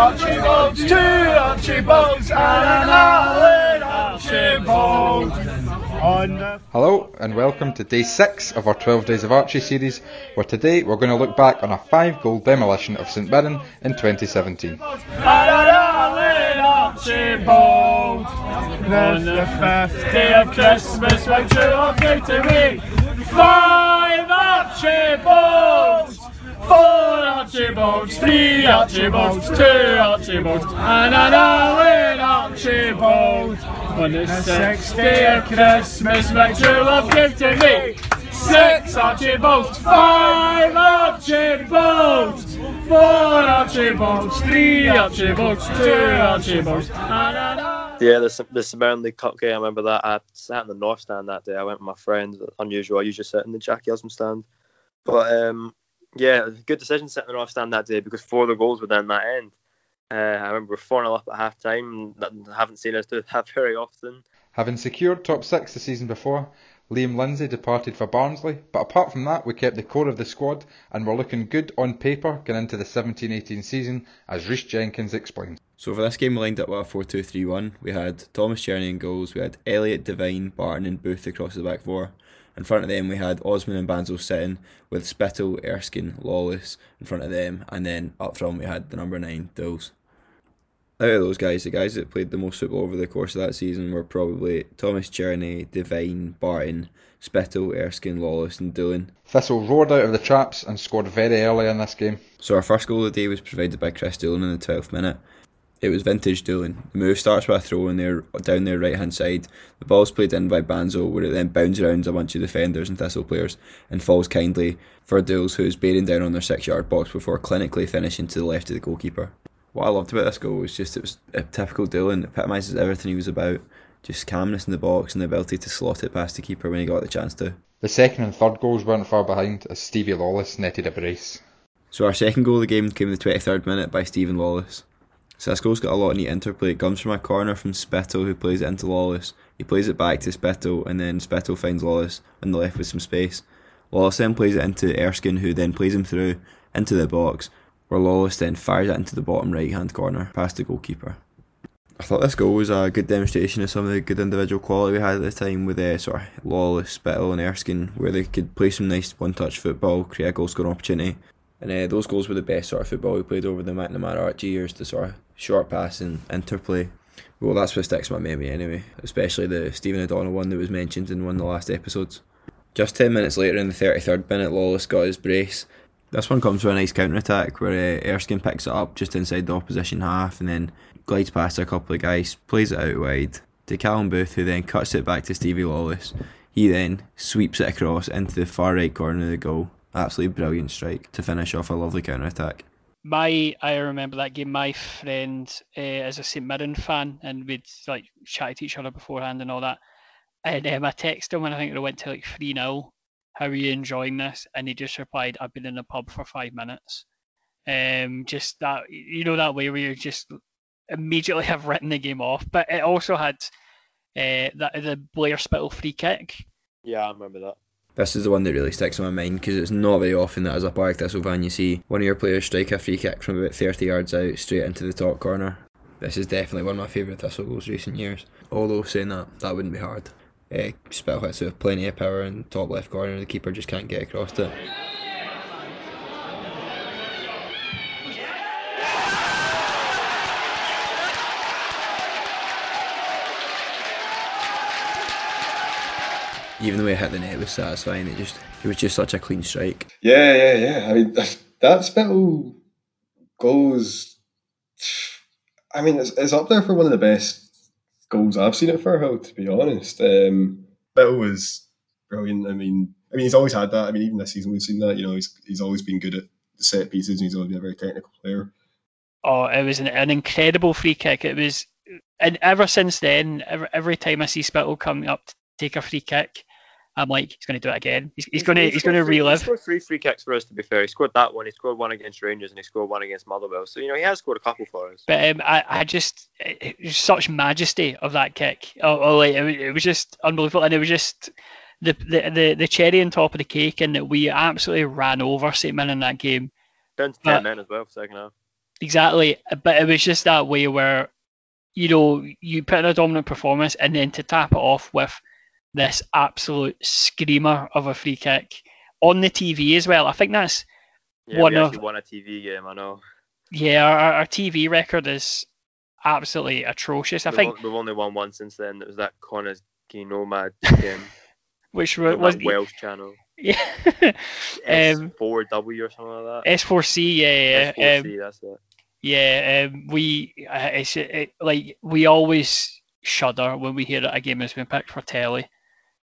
Two and an Alan. Hello and welcome to day 6 of our 12 Days of Archie series, where today we're going to look back on a 5 goal demolition of St Mirren in 2017. On the fifth day of Christmas, when true love to me five four Archibalds, three Archibalds, two Archibalds, and an Alan Archibald. On the sixth day of Christmas, when true love gave to me six Archibalds, five Archibalds, four Archibalds, three Archibalds, two Archibalds, and an Alan Yeah, the the St League Cup game. I remember that. I sat in the north stand that day. I went with my friends. Unusual. I usually sit in the Jackie Husband stand. But um, yeah, good decision sitting in the north stand that day because four of the goals were down that end. Uh, I remember four 0 up at half time. That I haven't seen us do that very often. Having secured top 6 the season before, Liam Lindsay departed for Barnsley, but apart from that, we kept the core of the squad and were looking good on paper going into the 17 18 season, as Rhys Jenkins explained. So for this game, we lined up with a 4 2 3 1. We had Thomas Cerny in goals, we had Elliot, Devine, Barton, and Booth across the back four. In front of them, we had Osman and Banzo sitting, with Spittal, Erskine, Lawless in front of them, and then up front, we had the number 9, Dools. Out of those guys, the guys that played the most football over the course of that season were probably Thomas Cerny, Devine, Barton, Spittal, Erskine, Lawless, and Doolan. Thistle roared out of the traps and scored very early in this game. So our first goal of the day was provided by Chris Doolan in the 12th minute. It was vintage Doolan. The move starts with a throw in there down their right hand side. The ball's played in by Banzo, where it then bounds around a bunch of defenders and Thistle players and falls kindly for Dools, who's bearing down on their six yard box before clinically finishing to the left of the goalkeeper. What I loved about this goal was just it was a typical Doolan. It epitomises everything he was about. Just calmness in the box and the ability to slot it past the keeper when he got the chance to. The second and third goals weren't far behind as Stevie Lawless netted a brace. So our second goal of the game came in the 23rd minute by Stephen Lawless. Goal's got a lot of neat interplay. It comes from a corner from Spittal who plays it into Lawless. He plays it back to Spittal and then Spittal finds Lawless on the left with some space. Lawless then plays it into Erskine who then plays him through into the box where Lawless then fires it into the bottom right hand corner past the goalkeeper. I thought this goal was a good demonstration of some of the good individual quality we had at the time with uh, sort of Lawless, Spittal and Erskine where they could play some nice one touch football, create a goal scoring opportunity. And uh, those goals were the best sort of football we played over the McNamara Archie years, the sort of short pass and interplay. Well, that's what sticks in my memory anyway, especially the Stephen O'Donnell one that was mentioned in one of the last episodes. Just 10 minutes later, in the 33rd minute, Lawless got his brace. This one comes from a nice counter attack where uh, Erskine picks it up just inside the opposition half and then glides past a couple of guys, plays it out wide to Callum Booth, who then cuts it back to Stevie Lawless. He then sweeps it across into the far right corner of the goal. Absolutely brilliant strike to finish off a lovely counter attack. My, I remember that game. My friend uh, is a St Mirren fan, and we'd like chatted to each other beforehand and all that. And um, I texted him, and I think it went to like three 0 How are you enjoying this? And he just replied, "I've been in the pub for five minutes." Um, just that you know that way where you just immediately have written the game off. But it also had uh, that the Blair Spittal free kick. Yeah, I remember that. This is the one that really sticks in my mind because it's not very often that as a Partick Thistle fan you see one of your players strike a free kick from about 30 yards out straight into the top corner. This is definitely one of my favourite Thistle goals recent years. Although saying that, that wouldn't be hard. Uh, Spittal hits with plenty of power in top left corner, the keeper just can't get across it. Even the way it hit the net was satisfying. It just it was just such a clean strike. Yeah, yeah, yeah. I mean, that Spittal goes. I mean, it's, it's up there for one of the best goals I've seen at Firhill, to be honest. Um, Spittal was brilliant. I mean, I mean, he's always had that. I mean, even this season we've seen that. You know, he's he's always been good at set pieces, and he's always been a very technical player. Oh, it was an, an incredible free kick. It was, and ever since then, every, every time I see Spittal coming up to take a free kick, I'm like, he's going to do it again. He's, he's going to he's going to relive. He scored three free kicks for us, to be fair. He scored that one. He scored one against Rangers, and he scored one against Motherwell. So you know he has scored a couple for us. But um, I, I just it, it was such majesty of that kick. Oh, oh like it, was- it was just unbelievable, and it was just the, the the the cherry on top of the cake, and that we absolutely ran over St Mirren in that game. Down to ten men as well for second half. exactly. But it was just that way where, you know, you put in a dominant performance and then to tap it off with this absolute screamer of a free kick on the TV as well. I think that's Yeah, One we of- won a TV game. I know. yeah, our, our TV record is absolutely atrocious. I we've, think on- we've only won one since then. It was that Connah's Quay Nomad game. which on wa- that was Welsh channel. yeah, um, S4W or something like that. S4C. Yeah, yeah, um, S4C, that's it. Yeah, um, we uh, it's it, like we always shudder when we hear that a game has been picked for telly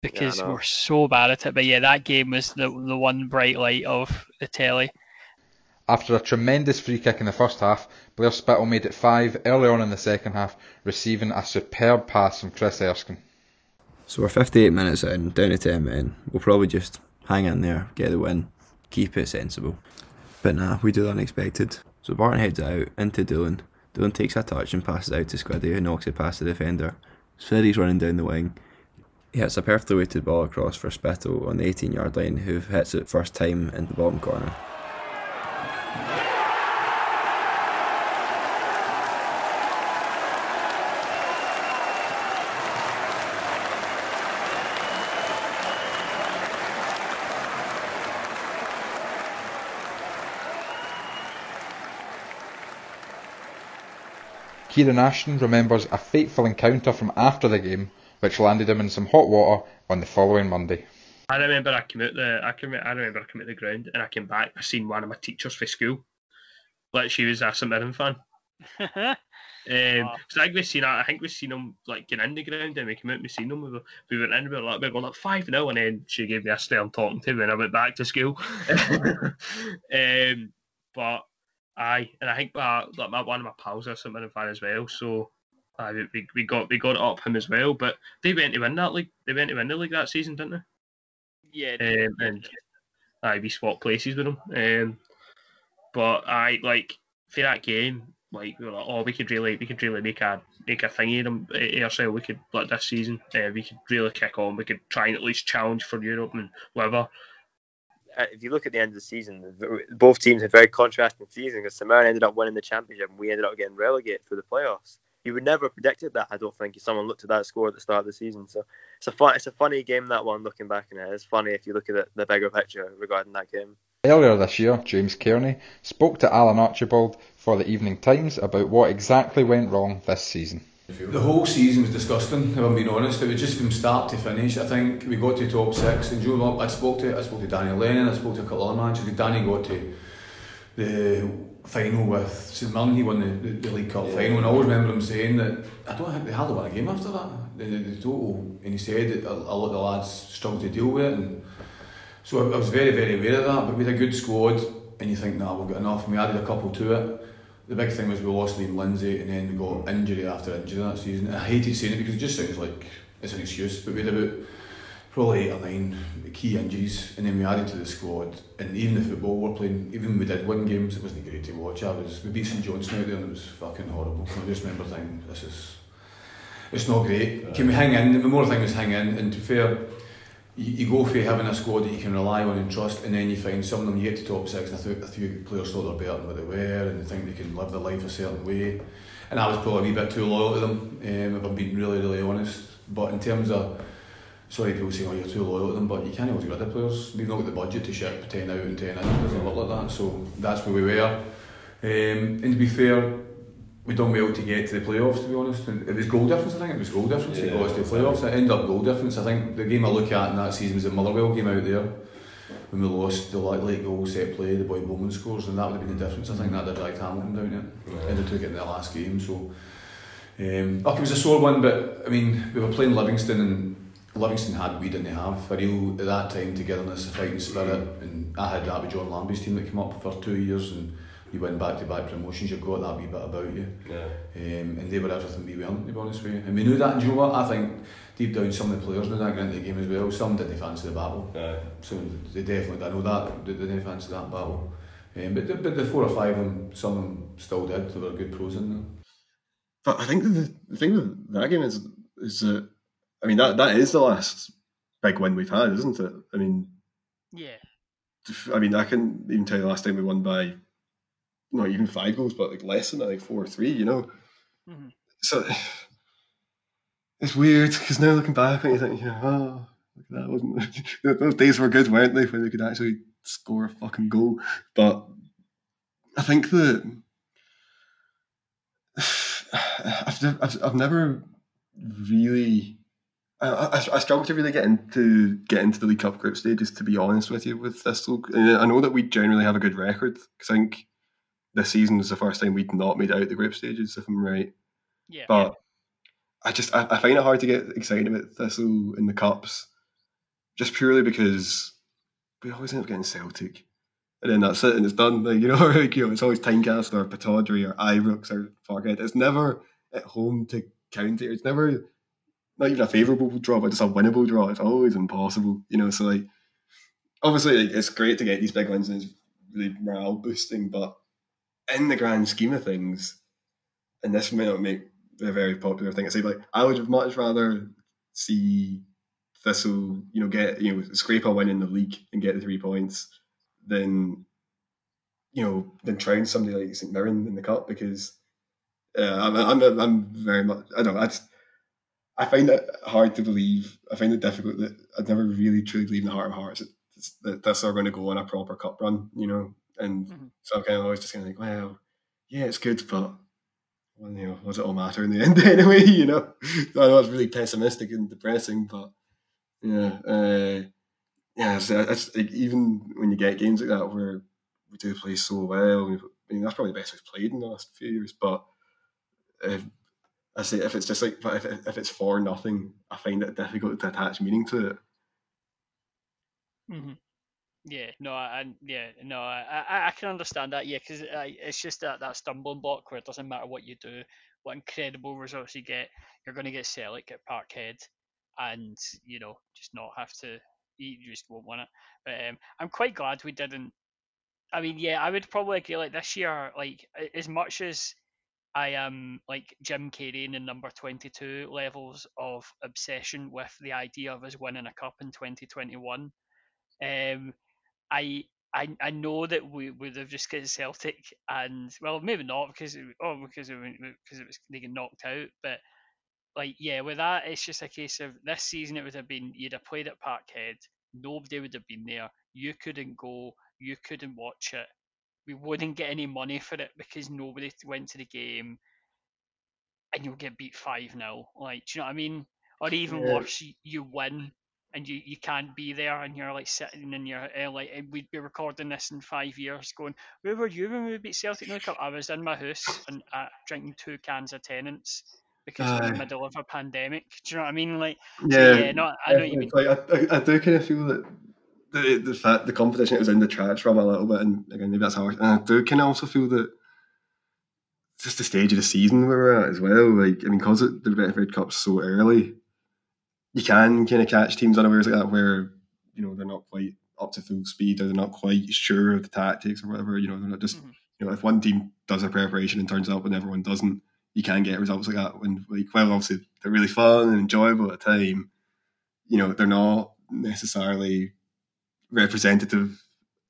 because know. we're so bad at it. But yeah, that game was the the one bright light of the telly. After a tremendous free kick in the first half, Blair Spittal made it five early on in the second half, receiving a superb pass from Chris Erskine. So we're 58 minutes in, down to 10 men. We'll probably just hang in there, get the win, keep it sensible. But nah, we do the unexpected. So Barton heads out into Doolan. Doolan takes a touch and passes out to Squiddy, who knocks it past the defender. Squiddy's running down the wing. He hits a perfectly weighted ball across for Spittal on the 18 yard line, who hits it first time in the bottom corner. Kieran Ashton remembers a fateful encounter from after the game, which landed him in some hot water on the following Monday. I remember I came out the I can I remember I came out the ground and I came back. I seen one of my teachers for school. Like she was a St Mirren fan. Um, Wow. so I think we seen I think we seen him like getting in the ground and we came out and we seen him. We, were, we went in, we were like we were going like five 0 and then she gave me a stern talking to when I went back to school. um, but aye, and I think uh, like my, one of my pals is a St Mirren fan as well. So aye, we, we, got we got it up him as well. But they went to win that league. They went to win the league that season, didn't they? Yeah, um, and I we swapped places with them. Um, but I like for that game, like we were like, oh, we could really, we could really make a make a thingy of them uh, ourselves. We could like this season, uh, we could really kick on. We could try and at least challenge for Europe and whatever. Uh, if you look at the end of the season, both teams had very contrasting seasons because St Mirren ended up winning the championship and we ended up getting relegated for the playoffs. You would never have predicted that, I don't think, if someone looked at that score at the start of the season. So it's a fun, it's a funny game that one. Looking back on it, it's funny if you look at the, the bigger picture regarding that game. Earlier this year, James Kearney spoke to Alan Archibald for the Evening Times about what exactly went wrong this season. The whole season was disgusting, if I'm being honest. It was just from start to finish. I think we got to top six, and Joe, know, I spoke to I spoke to Danny Lennon, I spoke to a couple of other managers. Danny got to the final with St Mirren. He won the, the, the League Cup final, and I always remember him saying that I don't think they hardly won a game after that. The, the, the total, and he said that a, a lot of the lads struggled to deal with it, and so I, I was very very aware of that. But we had a good squad, and you think, nah, we've got enough. And we added a couple to it the big thing was we lost Liam Lindsay and then we got injury after injury that season. I hated saying it because it just sounds like it's an excuse, but we had about probably eight or nine key injuries and then we added to the squad and even the football we were playing, even we did win games, it wasn't great to watch. I was we beat St Johnstone out there and it was fucking horrible. I just remember thinking this is it's not great. Can we hang in? The more thing is hang in and to fair you, you go for having a squad that you can rely on and trust, and then you find some of them you get to top six, and I think a few players thought they're better than what they were, and they think they can live their life a certain way. And I was probably a wee bit too loyal to them, um, if I'm being really, really honest. But in terms of, sorry, people say, oh, you're too loyal to them, but you can't always get of players. We've not got the budget to ship 10 out and 10 in, it doesn't work like that. So that's where we were. Um, and to be fair, we done well to get to the playoffs, to be honest. And it was goal difference, I think. It was goal difference Yeah. got us to the playoffs. It ended up goal difference. I think the game I look at in that season was the Motherwell game out there when we lost the late, goal set play, the boy Bowman scores, and that would have been the difference. I think that would have dragged Hamilton down it. And they took it in the last game. So, um, look, it was a sore one, but I mean, we were playing Livingston, and Livingston had we didn't have a real at that time togetherness, a fighting spirit, and I had that with John Lambie's team that came up for two years, and you went back to back promotions. You've got that wee bit about you. Yeah. Um, and they were everything we weren't, to be honest with you. And we knew that, and you know what? I think deep down some of the players knew that going into the game as well. Some didn't fancy the battle. Yeah. So they definitely, I know that, they, they didn't fancy that battle. Um, but, the, but the four or five of them, some of them still did. There were good pros in there. But I think the, the thing with that game is is that I mean that that is the last big win we've had, isn't it? I mean, yeah. I mean I can even tell you the last time we won by not even five goals, but like less than that, like four or three, you know. Mhm. So it's weird because now looking back, you think, yeah, oh, look at that wasn't those days were good, weren't they? When they could actually score a fucking goal. But I think that I've, I've, I've never really. I, I, struggle to really get into get into the League Cup group stages. To be honest with you, with Thistle, I know that we generally have a good record. 'cause I think this season was the first time we'd not made out the group stages, if I'm right. Yeah. But I just I, I find it hard to get excited about Thistle in the cups, just purely because we always end up getting Celtic, and then that's it, and it's done. Like you know, like, you know, it's always Tynecastle or Pittodrie or Ibrox or Fargate. It's never at home to County. It's never not even a favourable draw, but just a winnable draw. It's always impossible. You know, so like obviously like, it's great to get these big wins and it's really morale boosting, but in the grand scheme of things, and this may not make a very popular thing to say, like I would much rather see Thistle, you know, get you know scrape a win in the league and get the three points than you know than trying somebody like St Mirren in the cup because uh, I'm, I'm I'm very much I don't know I just I find it hard to believe I find it difficult that I'd never really truly believe in the heart of hearts that, this are going to go on a proper cup run you know and Mhm. so I'm kind of always just kind of like well yeah it's good but well, you know, what does it all matter in the end anyway? You know, I know it's really pessimistic and depressing, but yeah, uh, yeah, it's, it's like even when you get games like that where we do play so well, I mean that's probably the best we've played in the last few years. But if, I say if it's just like, but if, if it's for nothing, I find it difficult to attach meaning to it. hmm Yeah, no, I, yeah, no, I, I, I can understand that. Yeah, because it's just that, that stumbling block where it doesn't matter what you do, what incredible results you get, you're going to get Celtic at Parkhead, and you know just not have to. You just won't want it. But um, I'm quite glad we didn't. I mean, yeah, I would probably agree. Like this year, like as much as I am like Jim Carrey in number 22 levels of obsession with the idea of us winning a cup in 2021. Um, I I I know that we would have just got Celtic and well maybe not because oh because it, because it was they get knocked out but like yeah with that it's just a case of this season it would have been you'd have played at Parkhead nobody would have been there you couldn't go you couldn't watch it we wouldn't get any money for it because nobody went to the game and you'll get beat 5 0 like do you know what I mean? Or even Yeah. worse you, you win and you, you can't be there and you're like sitting in your uh, like and we'd be recording this in five years going where were you when we beat Celtic the cup I was in my house and uh, drinking two cans of Tennent's because we're in the middle of a pandemic. Do you know what I mean? Like so yeah, no I know what you mean. Like, I, I, I do kind of feel that the the fact the competition it was in the trash from a little bit, and again maybe that's how. I, and I do kind of also feel that just the stage of the season where we're at as well. Like I mean, because it the Betfred Cup's so early, you can kind of catch teams unawares like that where you know they're not quite up to full speed or they're not quite sure of the tactics or whatever. You know, they're not just Mhm. you know if one team does their preparation and turns up and everyone doesn't, you can get results like that. When like well, obviously they're really fun and enjoyable at the time. You know, they're not necessarily representative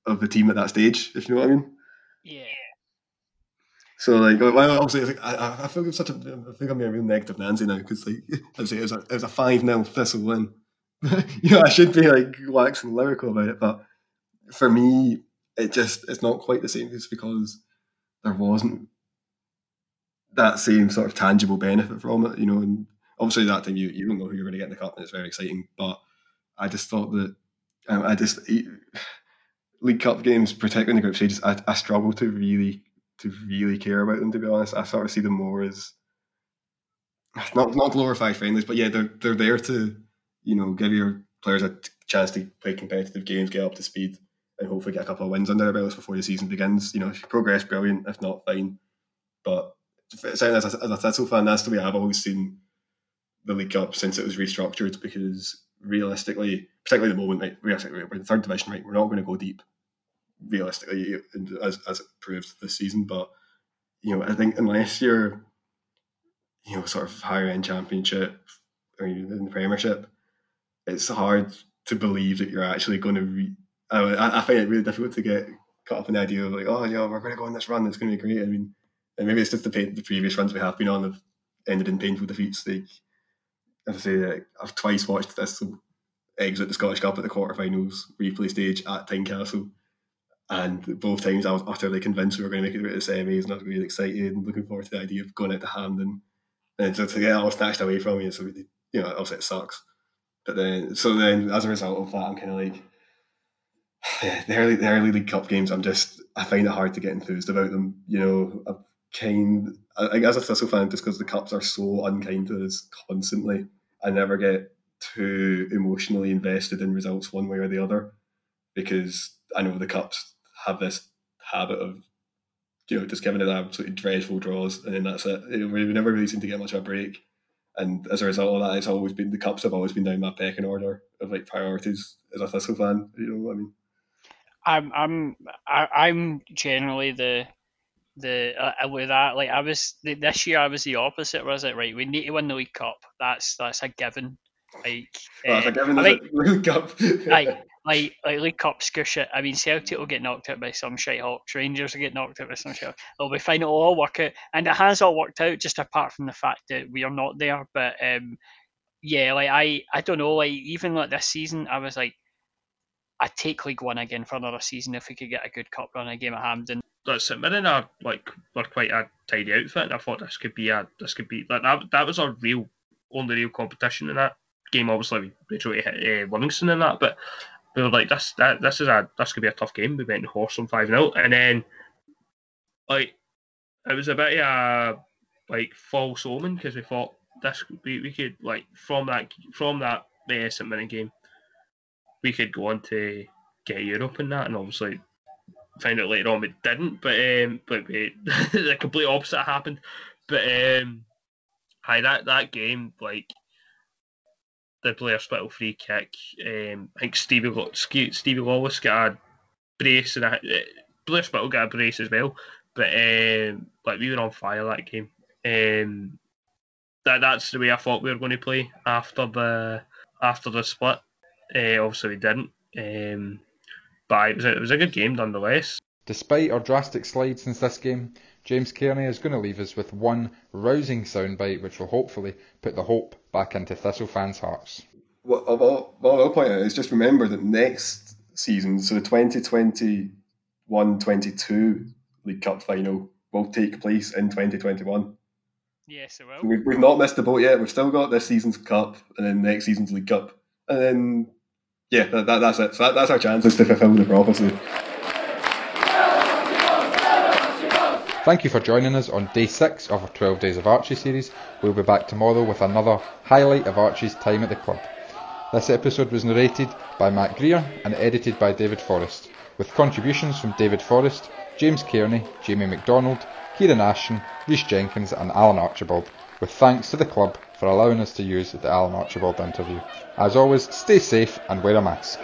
of the team at that stage. If you know what I mean. yeah So like, well, obviously, it's like, I, I- feel like such a, I think I'm being a real negative Nancy now because like, I say it was a, it was a five 0 Thistle win. you know, I should be like waxing lyrical about it, but for me, it just it's not quite the same just because there wasn't that same sort of tangible benefit from it. You know, and obviously that time you you don't know who you're going to get in the cup, and it's very exciting. But I just thought that um, I just League Cup games, particularly in the group stages, I, I struggle to really to really care about them. To be honest, I sort of see them more as not not glorified friendlies, but yeah, they're they're there to you know give your players a chance to play competitive games, get up to speed, and hopefully get a couple of wins under their belts before the season begins. You know, if you progress, brilliant. If not, fine. But certainly as a, as a Thistle fan, that's the way I've always seen the League Cup since it was restructured. Because realistically, particularly at the moment, like, realistically, we're in third division, right? We're not going to go deep realistically as as it proved this season. But you know, I think unless you're you know sort of higher end championship or in the Premiership, it's hard to believe that you're actually going to. Re- I, I find it really difficult to get caught up in the idea of like, oh yeah, we're going to go on this run. It's going to be great. I mean, and maybe it's just the the previous runs we have been on have ended in painful defeats. Like as I say, I've twice watched this exit the Scottish Cup at the quarterfinals replay stage at Tynecastle. And both times I was utterly convinced we were going to make it to the semis and I was really excited and looking forward to the idea of going out to Hampden. And so to get all snatched away from you, so you know, obviously it sucks. But then, so then as a result of that, I'm kind of like, yeah, the early, the early League Cup games, I'm just, I find it hard to get enthused about them. You know, I'm kind, I, as a Thistle fan, just because the Cups are so unkind to us constantly, I never get too emotionally invested in results one way or the other because I know the Cups have this habit of you know just giving it absolutely dreadful draws and then that's it. We never really seem to get much of a break. And as a result of that, it's always been the cups have always been down my pecking order of like priorities as a Thistle fan. You know what I mean? I'm I'm I, I'm generally the the uh, with that like I was this year I was the opposite. Was it right? We need to win the League Cup. That's that's a given. Like, well, uh, a given I mean, League Cup. like, like like League Cup. I mean, Celtic will get knocked out by some shite hawks. Rangers will get knocked out by some shite. it'll be fine. It'll all work out, and it has all worked out. Just apart from the fact that we are not there. But um, yeah, like I I don't know. Like even like this season, I was like I'd take League One again for another season if we could get a good cup run, a game at Hampden. That's St Mirren are like were quite a tidy outfit, and I thought this could be a this could be like that. That was our real only real competition in that game. Obviously, we, hit uh, Livingston in that, but we were like this. That this is a this could be a tough game. We went to horse on five 0 and then like it was a bit of a like false omen because we thought this we, we could like from that from that uh, St Mirren game we could go on to get Europe in that, and obviously find out later on it didn't. But um, but we, the complete opposite happened. But um, hi that that game like the Blair Spittal free kick. Um, I think Stevie Stevie Lawless got a brace and a, Blair Spittal got a brace as well. But um, like we were on fire that game. Um, that that's the way I thought we were going to play after the after the split. Uh, obviously, we didn't. Um, but it was, a, it was a good game nonetheless. Despite our drastic slide since this game, James Cairney is going to leave us with one rousing soundbite which will hopefully put the hope back into Thistle fans' hearts. What, what, what I'll point out is just remember that next season, so the 2021 22 League Cup final will take place in 2021. Yes, it will. We've, we've not missed the boat yet. We've still got this season's Cup and then next season's League Cup. And then yeah, that, that, that's it. So that, that's our chances to fulfil the prophecy. Thank you for joining us on day six of our 12 Days of Archie series. We'll be back tomorrow with another highlight of Archie's time at the club. This episode was narrated by Matt Greer and edited by David Forrest, with contributions from David Forrest, James Kearney, Jamie McDonald, Kieran Ashton, Rhys Jenkins, and Alan Archibald, with thanks to the club for allowing us to use the Alan Archibald interview. As always, stay safe and wear a mask.